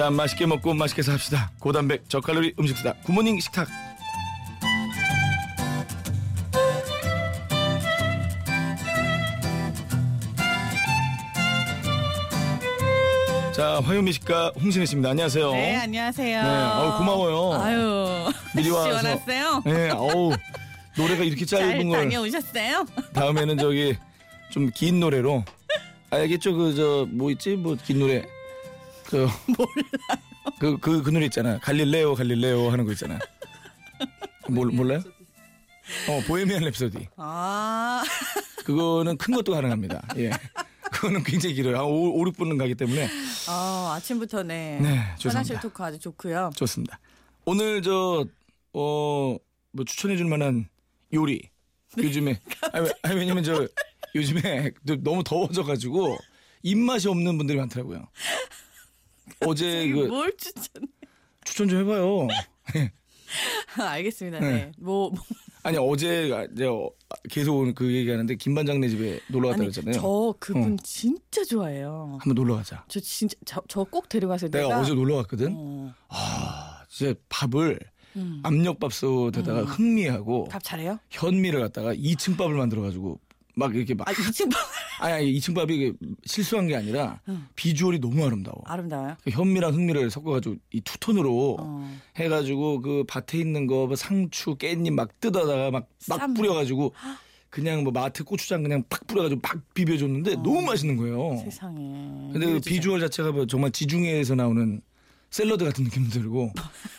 자 맛있게 먹고 맛있게 삽시다. 고단백 저칼로리 음식 수다 굿모닝 식탁. 자 화요미 식가 홍신혜 씨입니다. 안녕하세요. 네, 안녕하세요. 네, 어우, 고마워요. 아유, 미리 와서. 시원하세요? 네, 어우 노래가 이렇게 잘 짧은 걸 다녀오셨어요? 다음에는 저기 좀 긴 노래로 알겠죠? 그 저 뭐 있지? 뭐 긴 노래 그 몰라요. 그 그 그 노래 있잖아. 갈릴레오 갈릴레오 하는 거 있잖아. 몰 몰라요? 어 보헤미안 랩소디. 아, 그거는 큰 것도 가능합니다. 예. 그거는 굉장히 길어요. 한 5, 5 6분은 가기 때문에 아 아침부터 네. 네, 화장실 죄송합니다. 토크 아주 좋고요. 좋습니다. 오늘 저 어 뭐 추천해 줄 만한 요리 요즘에 아니, 왜- 아니, 왜냐면 저 요즘에 또 너무 더워져 가지고 입맛이 없는 분들이 많더라고요. 어제 그 뭘 추천? 추천 좀 해봐요. 알겠습니다. 네. 네. 뭐, 뭐 아니 어제 내가 계속 오늘 그 얘기하는데 김 반장네 집에 놀러 갔다 그랬잖아요. 저 그분 어. 진짜 좋아해요. 한번 놀러 가자. 저 진짜 저 꼭 데려가세요. 내가 어제 놀러 갔거든. 어, 아 진짜 밥을 음. 압력밥솥에다가 음. 흥미하고 밥 잘해요? 현미를 갖다가 2층 밥을 만들어 가지고 막 이렇게 막아 이층 밥 아니, 아니 2층 밥이 이게 실수한 게 아니라 응. 비주얼이 너무 아름다워. 아름다워요. 그 현미랑 흥미를 섞어가지고 이 투톤으로 어. 해가지고 그 밭에 있는 거 뭐 상추 깻잎 막 뜯어다가 막막 쌈. 뿌려가지고 그냥 뭐 마트 고추장 그냥 팍 뿌려가지고 막 비벼줬는데 너무 맛있는 거예요. 어. 세상에. 근데 그 비주얼 자체가 뭐 정말 지중해에서 나오는 샐러드 같은 느낌도 들고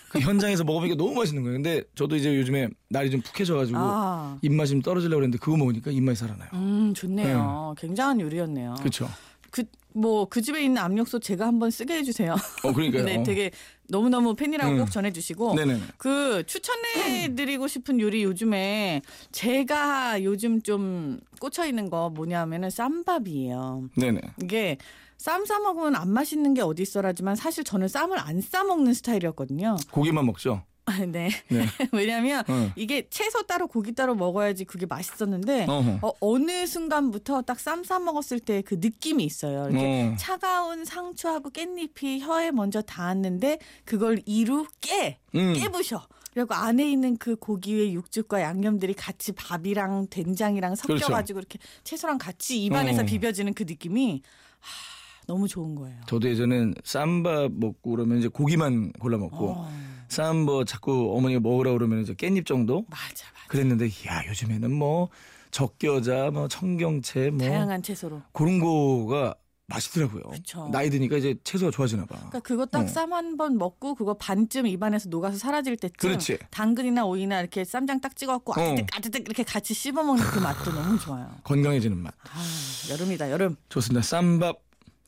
그 현장에서 먹어보니까 너무 맛있는 거예요. 근데 저도 이제 요즘에 날이 좀 푹해져가지고 아, 입맛이 좀 떨어지려고 그랬는데 그거 먹으니까 입맛이 살아나요. 음 좋네요. 굉장한 요리였네요. 그렇죠. 그뭐그 집에 있는 압력솥 제가 한번 쓰게 해주세요. 어 그러니까요. 네, 되게 너무 너무 팬이라고 음. 꼭 전해주시고 네네. 그 추천해드리고 싶은 요리 요즘에 제가 요즘 좀 꽂혀 있는 거 뭐냐면은 쌈밥이에요. 네네. 이게 쌈 싸 먹으면 안 맛있는 게 어디 있어라지만 사실 저는 쌈을 안 싸 먹는 스타일이었거든요. 고기만 먹죠. 네. 네. 왜냐하면 어. 이게 채소 따로 고기 따로 먹어야지 그게 맛있었는데 어허. 어, 어느 순간부터 딱 쌈 싸 먹었을 때 그 느낌이 있어요. 이렇게 어. 차가운 상추하고 깻잎이 혀에 먼저 닿았는데 그걸 이루 깨 음. 깨부셔. 그리고 안에 있는 그 고기의 육즙과 양념들이 같이 밥이랑 된장이랑 섞여가지고 이렇게 채소랑 같이 입안에서 어. 비벼지는 그 느낌이 하, 너무 좋은 거예요. 저도 예전엔 쌈밥 먹고 그러면 이제 고기만 골라 먹고 어, 쌈뭐 자꾸 어머니가 먹으라 그러면 이제 깻잎 정도 맞아, 맞아. 그랬는데 야 요즘에는 뭐 적겨자 뭐 청경채 뭐 다양한 채소로. 그런 거가 맛있더라고요. 그쵸. 나이 드니까 이제 채소가 좋아지나 봐. 그러니까 그거 딱 어. 쌈한번 먹고 그거 반쯤 입안에서 녹아서 사라질 때쯤 그렇지. 당근이나 오이나 이렇게 쌈장 딱 찍어 갖고 어. 아뜨득 아뜨득 이렇게 같이 씹어 먹는 그 맛도 너무 좋아요. 건강해지는 맛. 아, 여름이다 여름. 좋습니다. 쌈밥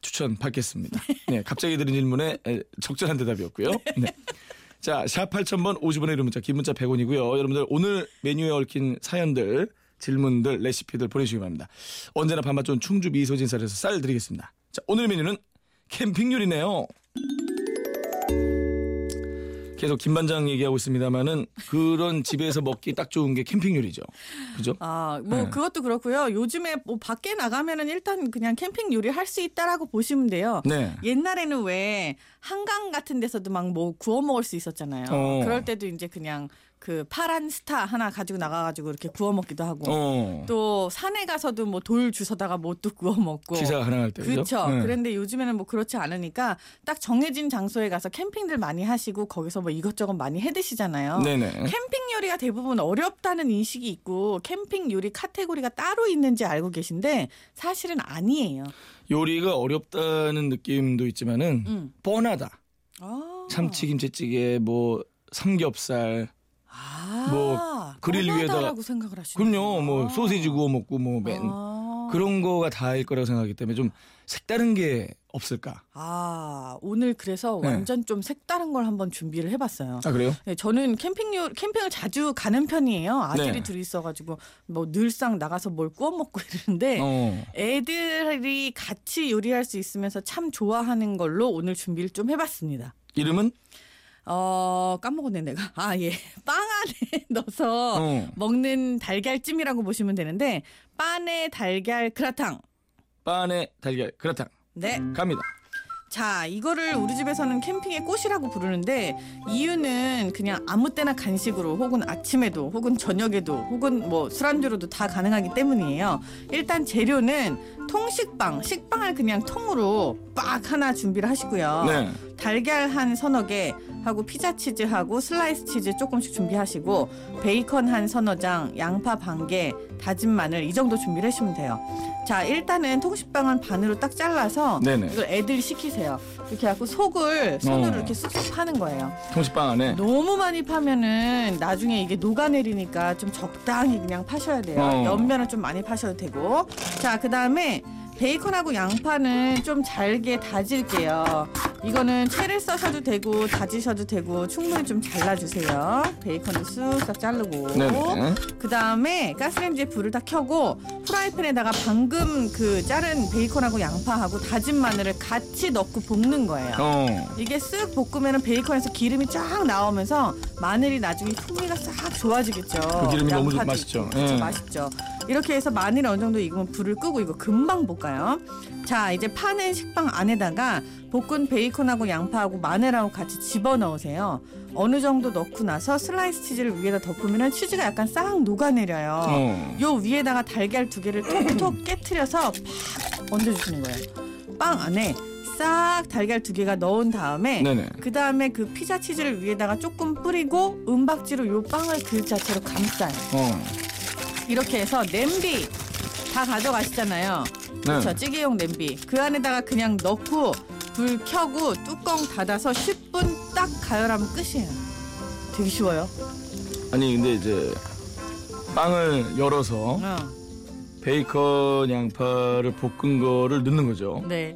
추천 받겠습니다. 네, 갑자기 드린 질문에 에, 적절한 대답이었고요. 네. 자, 샵 8000번 50원의 이름 문자, 긴 문자 100원이고요. 여러분들 오늘 메뉴에 얽힌 사연들, 질문들, 레시피들 보내주시기 바랍니다. 언제나 밥맛 좋은 충주 미소진 쌀에서 쌀 드리겠습니다. 자, 오늘 메뉴는 캠핑 요리네요. 계속 김반장 얘기하고 있습니다만은 그런 집에서 먹기 딱 좋은 게 캠핑 요리죠. 그죠? 아, 뭐 네. 그것도 그렇고요. 요즘에 뭐 밖에 나가면은 일단 그냥 캠핑 요리 할 수 있다라고 보시면 돼요. 네. 옛날에는 왜 한강 같은 데서도 막 뭐 구워 먹을 수 있었잖아요. 어. 그럴 때도 이제 그냥 그 파란 스타 하나 가지고 나가가지고 이렇게 구워 먹기도 하고 어. 또 산에 가서도 뭐 돌 주워다가 뭣도 구워 먹고 취사 가능할 때. 그죠? 그렇죠. 네. 그런데 요즘에는 뭐 그렇지 않으니까 딱 정해진 장소에 가서 캠핑들 많이 하시고 거기서 뭐 이것저것 많이 해 드시잖아요. 네네. 캠핑 요리가 대부분 어렵다는 인식이 있고 캠핑 요리 카테고리가 따로 있는지 알고 계신데 사실은 아니에요. 요리가 어렵다는 느낌도 있지만은 음. 뻔하다. 아. 참치 김치찌개, 뭐 삼겹살, 아. 뭐 그릴 위에다가- 생각을 하시는 그럼요. 뭐 소세지 구워 먹고 뭐맨 아. 그런 거가 다일 거라고 생각하기 때문에 좀 색다른 게 없을까? 아 오늘 그래서 네. 완전 좀 색다른 걸 한번 준비를 해봤어요. 아 그래요? 네, 저는 캠핑 요 캠핑을 자주 가는 편이에요. 아들이 네. 둘이 있어가지고 뭐 늘상 나가서 뭘 구워 먹고 이러는데 어. 애들이 같이 요리할 수 있으면서 참 좋아하는 걸로 오늘 준비를 좀 해봤습니다. 이름은 어 까먹었네 내가 아 예 빵 안에 넣어서 어. 먹는 달걀찜이라고 보시면 되는데 빵에 달걀 그라탕 빤에 달걀 그라탕 네 갑니다. 자, 이거를 우리 집에서는 캠핑의 꽃이라고 부르는데 이유는 그냥 아무 때나 간식으로 혹은 아침에도 혹은 저녁에도 혹은 뭐 술안주로도 다 가능하기 때문이에요. 일단 재료는 통식빵, 식빵을 그냥 통으로 빡 하나 준비를 하시고요. 네. 달걀 한 서너 개 하고 피자 치즈하고 슬라이스 치즈 조금씩 준비하시고 베이컨 한 서너 장, 양파 반 개, 다진 마늘 이 정도 준비를 하시면 돼요. 자, 일단은 통식빵은 반으로 딱 잘라서 네네. 이걸 애들 시키세요. 이렇게 해갖고 속을 손으로 어. 이렇게 쑥쑥 파는 거예요. 통식빵 안에. 너무 많이 파면은 나중에 이게 녹아내리니까 좀 적당히 그냥 파셔야 돼요. 어. 옆면을 좀 많이 파셔도 되고. 자, 그 다음에 베이컨하고 양파는 좀 잘게 다질게요. 이거는 채를 써셔도 되고 다지셔도 되고 충분히 좀 잘라주세요. 베이컨도 쓱싹 자르고. 네네. 그 다음에 가스레인지에 불을 다 켜고 프라이팬에다가 방금 그 자른 베이컨하고 양파하고 다진 마늘을 같이 넣고 볶는 거예요. 어. 이게 쓱 볶으면 베이컨에서 기름이 쫙 나오면서 마늘이 나중에 풍미가 싹 좋아지겠죠. 그 기름이 너무 맛있죠. 그쵸, 예. 맛있죠. 이렇게 해서 마늘이 어느 정도 익으면 불을 끄고 이거 금방 볶아요. 자, 이제 파낸 식빵 안에다가 볶은 베이컨하고 양파하고 마늘하고 같이 집어넣으세요. 어느 정도 넣고 나서 슬라이스 치즈를 위에다 덮으면 치즈가 약간 싹 녹아내려요. 어. 요 위에다가 달걀 두 개를 톡톡 깨트려서 팍 얹어주시는 거예요. 빵 안에 싹 달걀 두 개가 넣은 다음에. 그 다음에 그 피자 치즈를 위에다가 조금 뿌리고 은박지로 요 빵을 그 자체로 감싸요. 어. 이렇게 해서 냄비 다 가져가시잖아요. 네. 그렇죠. 찌개용 냄비. 그 안에다가 그냥 넣고 불 켜고 뚜껑 닫아서 10분 딱 가열하면 끝이에요. 되게 쉬워요. 아니 근데 이제 빵을 열어서 어, 베이컨 양파를 볶은 거를 넣는 거죠. 네.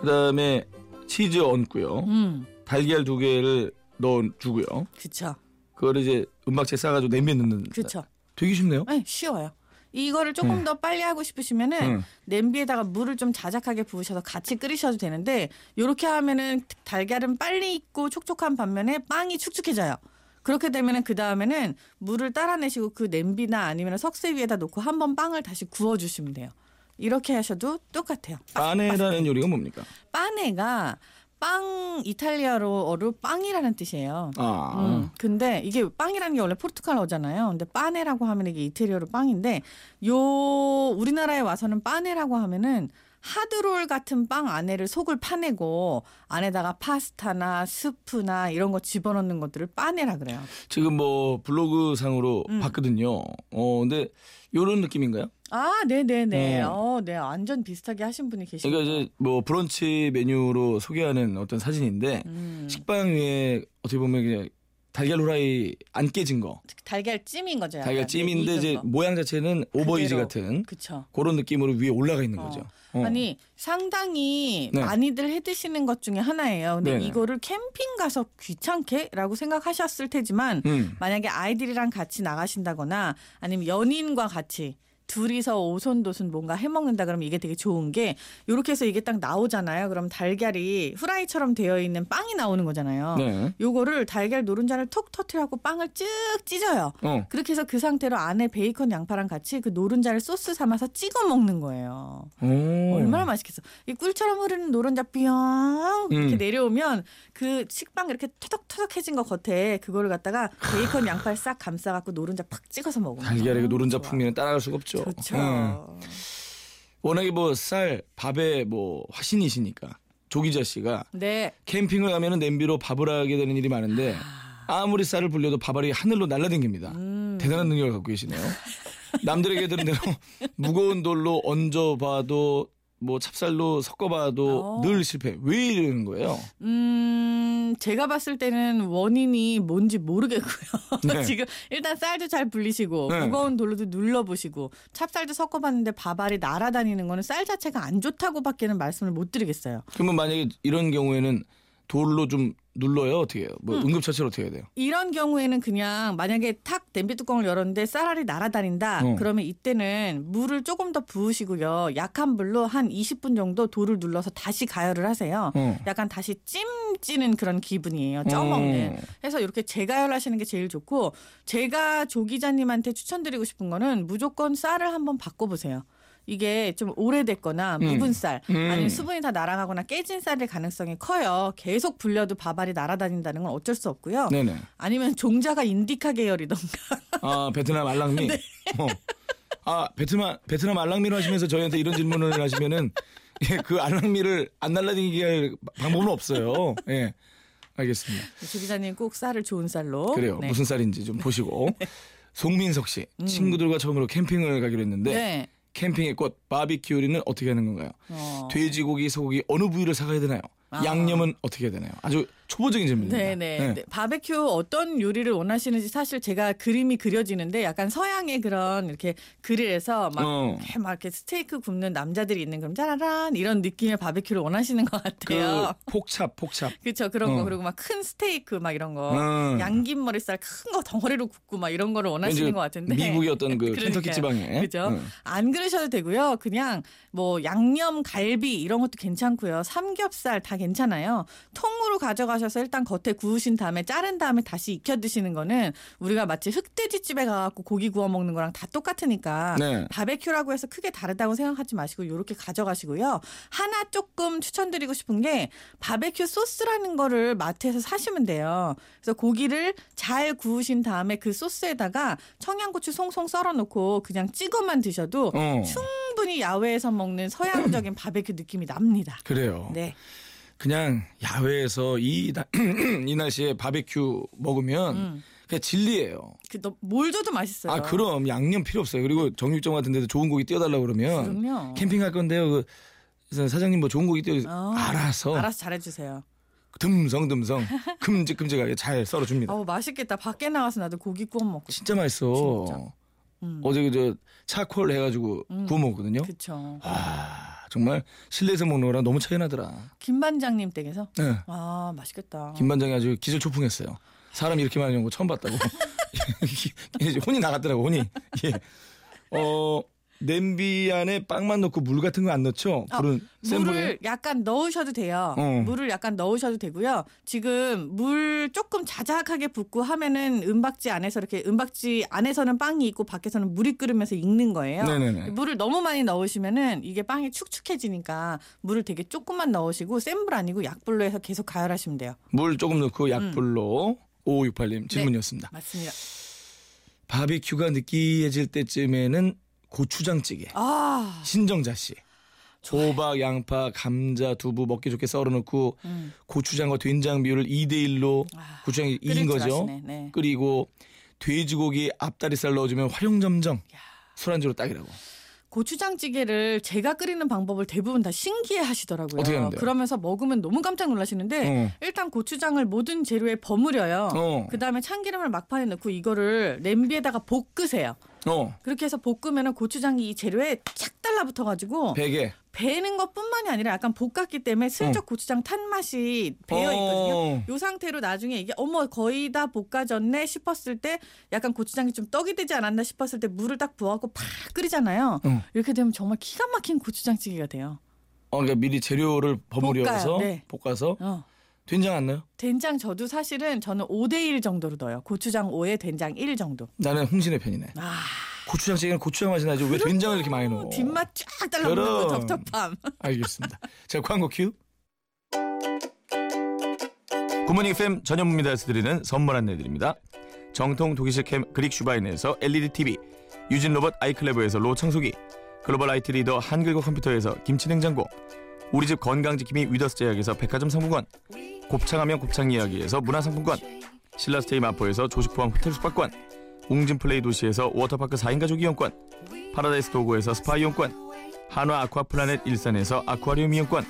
그다음에 치즈 얹고요. 음, 달걀 두 개를 넣어 주고요. 그쵸. 그걸 이제 은박지에 싸가지고 냄비에 넣는. 그쵸. 되게 쉽네요. 네, 쉬워요. 이거를 조금 음. 더 빨리 하고 싶으시면은 응. 냄비에다가 물을 좀 자작하게 부으셔서 같이 끓이셔도 되는데 요렇게 하면은 달걀은 빨리 익고 촉촉한 반면에 빵이 축축해져요. 그렇게 되면은 그 다음에는 물을 따라내시고 그 냄비나 아니면 석쇠 위에다 놓고 한 번 빵을 다시 구워주시면 돼요. 이렇게 하셔도 똑같아요. 빠네라는 요리가 뭡니까? 빠네가 빵 이탈리아어로 빵이라는 뜻이에요. 아. 음, 근데 이게 빵이라는 게 원래 포르투갈어잖아요. 근데 빠네라고 하면 이게 이태리어로 빵인데 요 우리나라에 와서는 빠네라고 하면은 하드롤 같은 빵 안에를 속을 파내고 안에다가 파스타나 스프나 이런 거 집어넣는 것들을 빠네라 그래요. 지금 뭐 블로그 상으로 음. 봤거든요. 어 근데 요런 느낌인가요? 아, 네네네. 어. 어, 네. 완전 비슷하게 하신 분이 계시네요. 그러니까 이제 뭐 브런치 메뉴로 소개하는 어떤 사진인데 음, 식빵 위에 어떻게 보면 그냥 달걀 후라이 안 깨진 거, 달걀 찜인 거죠. 약간. 달걀 찜인데 네, 이제. 모양 자체는 over easy 같은 그쵸. 그런 느낌으로 위에 올라가 있는 거죠. 어. 아니 상당히 네. 많이들 해 드시는 것 중에 하나예요. 근데 네네. 이거를 캠핑 가서 귀찮게라고 생각하셨을 테지만 음. 만약에 아이들이랑 같이 나가신다거나 아니면 연인과 같이 둘이서 오손도손 뭔가 해먹는다 그러면 이게 되게 좋은 게 이렇게 해서 이게 딱 나오잖아요. 그럼 달걀이 후라이처럼 되어 있는 빵이 나오는 거잖아요. 네. 요거를 달걀 노른자를 톡 터트려갖고 빵을 쭉 찢어요. 어. 그렇게 해서 그 상태로 안에 베이컨 양파랑 같이 그 노른자를 소스 삼아서 찍어 먹는 거예요. 오. 얼마나 맛있겠어. 이 꿀처럼 흐르는 노른자 뿅 이렇게 음. 내려오면 그 식빵 이렇게 터덕터덕해진 거 겉에 그거를 갖다가 베이컨 양파를 싹 감싸갖고 노른자 팍 찍어서 먹으면 달걀의 그 노른자 좋아. 풍미는 따라갈 수가 없죠. 좋죠. 음. 워낙에 뭐 쌀 밥에 뭐 화신이시니까 조기자 씨가 네. 캠핑을 가면은 냄비로 밥을 하게 되는 일이 많은데 아무리 쌀을 불려도 밥알이 하늘로 날라댕깁니다. 음. 대단한 능력을 갖고 계시네요. 남들에게 들은 대로 무거운 돌로 얹어봐도 뭐 찹쌀로 섞어봐도 어. 늘 실패. 왜 이러는 거예요? 음, 제가 봤을 때는 원인이 뭔지 모르겠고요. 네. 지금 일단 쌀도 잘 불리시고 네. 무거운 돌로도 눌러보시고 찹쌀도 섞어봤는데 밥알이 날아다니는 거는 쌀 자체가 안 좋다고밖에는 말씀을 못 드리겠어요. 그러면 만약에 이런 경우에는 돌로 좀 눌러요? 어떻게 해요? 뭐 음. 응급처치를 어떻게 해야 돼요? 이런 경우에는 그냥 만약에 탁 냄비 뚜껑을 열었는데 쌀알이 날아다닌다. 어. 그러면 이때는 물을 조금 더 부으시고요. 약한 불로 한 20분 정도 돌을 눌러서 다시 가열을 하세요. 어. 약간 다시 찜 찌는 그런 기분이에요. 쪄먹는. 어. 그래서 이렇게 재가열하시는 게 제일 좋고 제가 조 기자님한테 추천드리고 싶은 거는 무조건 쌀을 한번 바꿔보세요. 이게 좀 오래됐거나 음. 묵은 쌀 음. 아니면 수분이 다 날아가거나 깨진 쌀일 가능성이 커요. 계속 불려도 밥알이 날아다닌다는 건 어쩔 수 없고요. 네네. 아니면 종자가 인디카 계열이던가. 아 베트남 알랑미. 네. 어. 아 베트남 베트남 알랑미를 하시면서 저희한테 이런 질문을 하시면은 예, 그 알랑미를 안 날라다니게 할 방법은 없어요. 예. 알겠습니다. 조 기자님 꼭 쌀을 좋은 쌀로. 그래요. 네. 무슨 쌀인지 좀 보시고. 송민석 씨 친구들과 처음으로 캠핑을 가기로 했는데 음. 네. 캠핑의 꽃 바비큐 요리는 어떻게 하는 건가요? 어. 돼지고기, 소고기 어느 부위를 사가야 되나요? 아. 양념은 어떻게 되나요? 아주 초보적인 질문입니다. 네네. 네. 네. 바베큐 어떤 요리를 원하시는지 사실 제가 그림이 그려지는데 약간 서양의 그런 이렇게 그릴에서 막, 어. 이렇게 막 이렇게 스테이크 굽는 남자들이 있는 그런 짜라란 이런 느낌의 바베큐를 원하시는 것 같아요. 그 폭찹, 폭찹. 그렇죠 그런 거 어. 그리고 막 큰 스테이크 막 이런 거 음. 양김 머리살 큰 거 덩어리로 굽고 막 이런 거를 원하시는 것 같은데 미국의 어떤 그. 켄터키 지방에. 그죠? 응. 안 그러셔도 되고요. 그냥 뭐 양념 갈비 이런 것도 괜찮고요. 삼겹살 다 괜찮 아요. 통으로 가져가셔서 일단 겉에 구우신 다음에 자른 다음에 다시 익혀 드시는 거는 우리가 마치 흑돼지집에 가갖고 고기 구워 먹는 거랑 다 똑같으니까 네. 바베큐라고 해서 크게 다르다고 생각하지 마시고 이렇게 가져가시고요. 하나 조금 추천드리고 싶은 게 바베큐 소스라는 거를 마트에서 사시면 돼요. 그래서 고기를 잘 구우신 다음에 그 소스에다가 청양고추 송송 썰어놓고 그냥 찍어만 드셔도 어. 충분히 야외에서 먹는 서양적인 바베큐 느낌이 납니다. 그래요. 네. 그냥 야외에서 이, 나- 이 날씨에 바베큐 먹으면 그냥 진리예요. 그 너, 뭘 줘도 맛있어요. 아 그럼 양념 필요 없어요. 그리고 정육점 같은 데도 좋은 고기 띄워달라 그러면 그럼요. 캠핑 갈 건데요. 그 사장님 뭐 좋은 고기 띄워 어, 알아서 알아서 잘해주세요. 듬성듬성 큼직큼직하게 잘 썰어줍니다. 어우 맛있겠다. 밖에 나가서 나도 고기 구워 먹고. 싶- 진짜 맛있어. 진짜. 음. 어제 그저 차콜 해가지고 구워 먹었거든요. 그쵸. 아 정말 실내에서 먹는 거랑 너무 차이 나더라. 김 반장님 댁에서. 네. 아 맛있겠다. 김 반장이 아주 기절 초풍했어요. 사람 이렇게 많이 온 거 처음 봤다고. 혼이 나갔더라고 혼이. 예. 어 냄비 안에 빵만 넣고 물 같은 거 안 넣죠? 아, 불은 센 불에. 물을 약간 넣으셔도 돼요. 어. 물을 약간 넣으셔도 되고요. 지금 물 조금 자작하게 붓고 하면은 은박지 안에서 이렇게 은박지 안에서는 빵이 있고 밖에서는 물이 끓으면서 익는 거예요. 네네네. 물을 너무 많이 넣으시면은 이게 빵이 축축해지니까 물을 되게 조금만 넣으시고 센 불 아니고 약불로 해서 계속 가열하시면 돼요. 물 조금 넣고 약불로 5568님 질문이었습니다. 맞습니다. 바비큐가 느끼해질 때쯤에는 고추장찌개. 아, 신정자 씨. 호박, 양파, 감자, 두부 먹기 좋게 썰어놓고 음. 고추장과 된장 비율을 2대 1로 아, 고추장이 끓일 2인 줄 거죠. 네. 그리고 돼지고기 앞다리살 넣어주면 활용점정. 술안주로 딱이라고. 고추장찌개를 제가 끓이는 방법을 대부분 다 신기해 하시더라고요. 어떻게 하는데요? 그러면서 먹으면 너무 깜짝 놀라시는데 어. 일단 고추장을 모든 재료에 버무려요. 어. 그다음에 참기름을 막판에 넣고 이거를 냄비에다가 볶으세요. 어. 그렇게 해서 볶으면 고추장이 이 재료에 착 달라붙어 가지고 베개. 배는 것뿐만이 아니라 약간 볶았기 때문에 슬쩍 고추장 탄 맛이 배어 있거든요. 어. 요 상태로 나중에 이게 어머 거의 다 볶아졌네 싶었을 때 약간 고추장이 좀 떡이 되지 않았나 싶었을 때 물을 딱 부어갖고 팍 끓이잖아요. 어. 이렇게 되면 정말 기가 막힌 고추장찌개가 돼요. 어, 그러니까 미리 재료를 버무려서 볶아요. 네. 볶아서 어. 된장 안 넣어요? 된장 저도 사실은 저는 5대1 정도로 넣어요. 고추장 5에 된장 1 정도. 나는 홍신애 편이네. 아, 고추장찌개는 고추장 맛이 나지 왜 된장을 이렇게 많이 넣어? 뒷맛 쫙 달라붙는 거 그럼. 텁텁함. 알겠습니다. 자, 광고 큐. 굿모닝 FM 전현무입니다에서 드리는 선물 안내드립니다. 정통 독일식 햄 그릭슈바인에서 LED TV, 유진 로봇 아이클레버에서 로봇 청소기, 글로벌 IT 리더 한글과 컴퓨터에서 김치 냉장고, 우리 집 건강지킴이 위더스 제약에서 백화점 상품권, 곱창하면 곱창 이야기에서 문화상품권, 신라스테이 마포에서 조식 포함 호텔 숙박권, 웅진 플레이 도시에서 워터파크 4인 가족 이용권, 파라다이스 도고에서 스파 이용권, 한화 아쿠아플라넷 일산에서 아쿠아리움 이용권,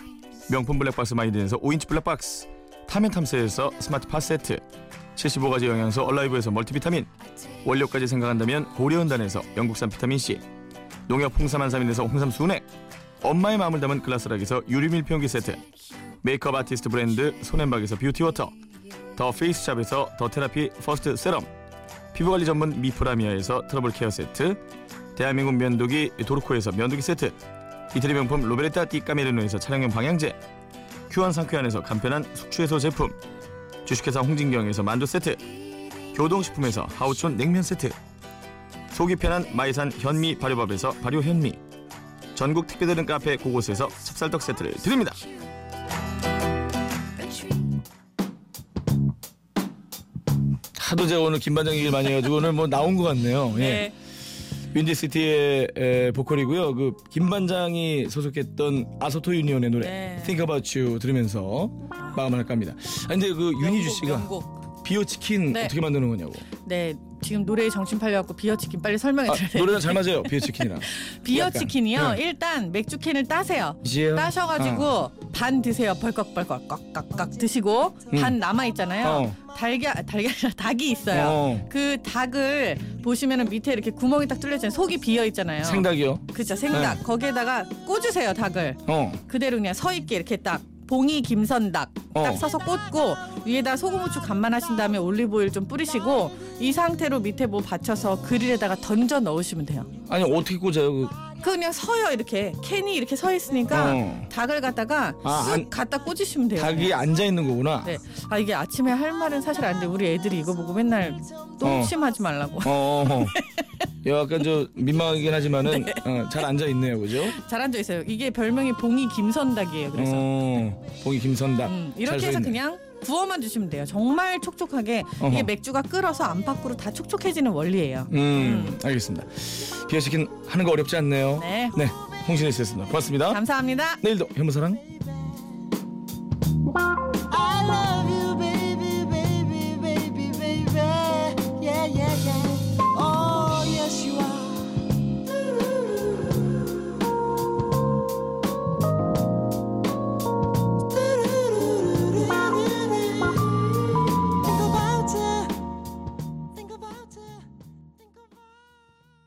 명품 블랙박스 마이든에서 5인치 블랙박스, 타면 탐스에서 스마트 팟 세트, 75가지 영양소 얼라이브에서 멀티비타민, 원료까지 생각한다면 고려은단에서 영국산 비타민C, 농협 홍삼 한삼인에서 홍삼 순액, 엄마의 마음을 담은 글라스락에서 유리 밀폐용기 세트, 메이크업 아티스트 브랜드 손앤박에서 뷰티워터, 더 페이스샵에서 더 테라피 퍼스트 세럼, 피부관리 전문 미프라미아에서 트러블 케어 세트, 대한민국 면도기 도르코에서 면도기 세트, 이태리 명품 로베르타 디 까메르노에서 차량용 방향제, 큐안 상쾌한에서 간편한 숙취해소 제품, 주식회사 홍진경에서 만두 세트, 교동식품에서 하우촌 냉면 세트, 속이 편한 마이산 현미 발효밥에서 발효 현미, 전국 택배 드는 카페 그곳에서 찹쌀떡 세트를 드립니다. 하도 제가 오늘 김반장 얘기를 많이 해가지고 오늘 뭐 나온 것 같네요. 예. 네. 윈디시티의 에, 보컬이고요. 그 김반장이 소속했던 아소토 유니온의 노래 네. Think About You 들으면서 마감을 할까 합니다. 아, 근데 그 윤희주 명곡, 씨가 명곡. 비오 치킨 네. 어떻게 만드는 거냐고. 네. 지금 노래에 정신 팔려갖고 비어치킨 빨리 설명해 아, 드려요. 노래랑 잘 맞아요. 비오 치킨이랑. 비어치킨이요. 약간. 일단 맥주캔을 따세요. 이제요? 따셔가지고 어. 반 드세요. 벌컥벌컥 깍깍깍 드시고 반 남아 있잖아요. 어. 달걀 달걀 닭이 있어요. 어. 그 닭을 보시면은 밑에 이렇게 구멍이 딱 뚫려 있잖아요. 속이 비어 있잖아요. 생닭이요. 그죠 생닭. 네. 거기에다가 꽂으세요 닭을. 어. 그대로 그냥 서 있게 이렇게 딱 봉이 김선닭 어. 딱 서서 꽂고 위에다 소금 후추 간만 하신 다음에 올리브 오일 좀 뿌리시고 이 상태로 밑에 뭐 받쳐서 그릴에다가 던져 넣으시면 돼요. 아니 어떻게 꽂아요? 그, 그 그냥 서요 이렇게 캔이 이렇게 서 있으니까 어. 닭을 갖다가 아, 쓱 안- 갖다 꽂으시면 돼요. 닭이 앉아 있는 거구나. 네. 아 이게 아침에 할 말은 사실 아닌데 우리 애들이 이거 보고 맨날 똥심하지 말라고. 어, 어. 약간 저 민망하긴 하지만은 어, 잘 앉아 있네요, 그죠? 잘 앉아 있어요. 이게 별명이 봉이 김선닭이에요. 그래서 어, 봉이 김선닭. 음, 잘 이렇게 서 해서. 그냥 구워만 주시면 돼요. 정말 촉촉하게 어허. 이게 맥주가 끓어서 안팎으로 다 촉촉해지는 원리예요. 음, 알겠습니다. 비어치킨 하는 거 어렵지 않네요. 네. 네, 홍신혜 씨였습니다. 고맙습니다. 감사합니다. 내일도 현무사랑